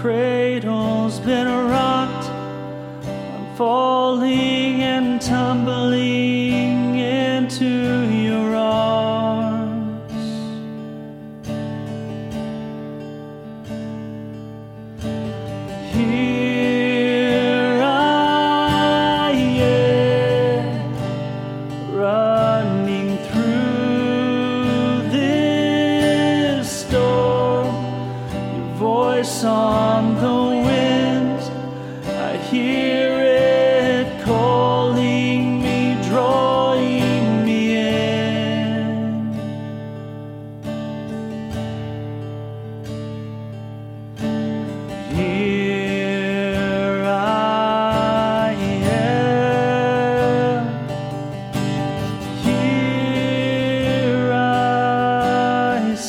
cradle's been rocked. I'm falling and tumbling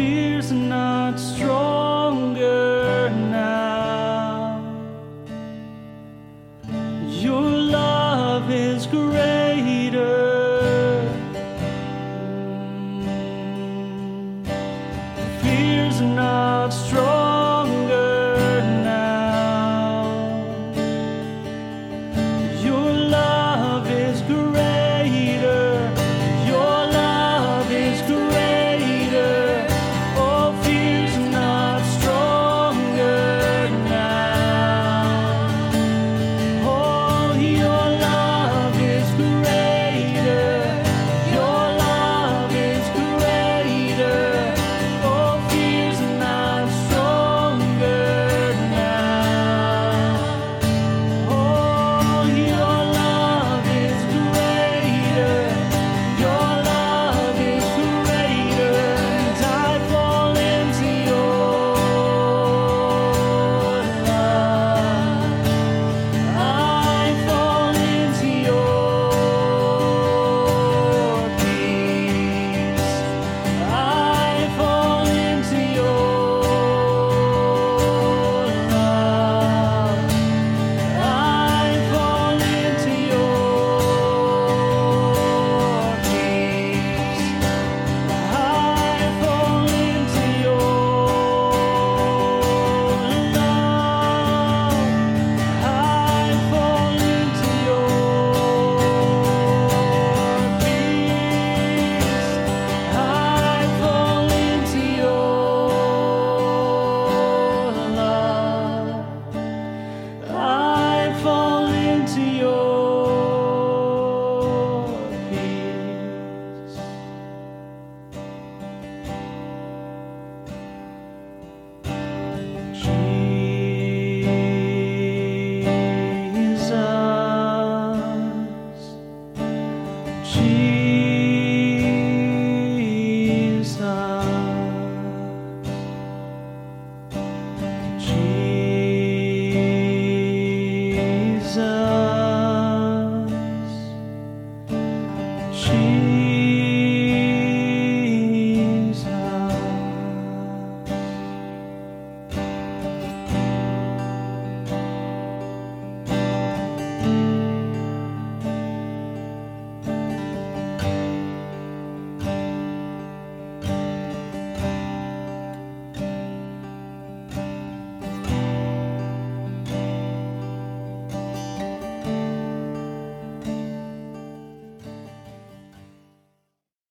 Fear's not strong.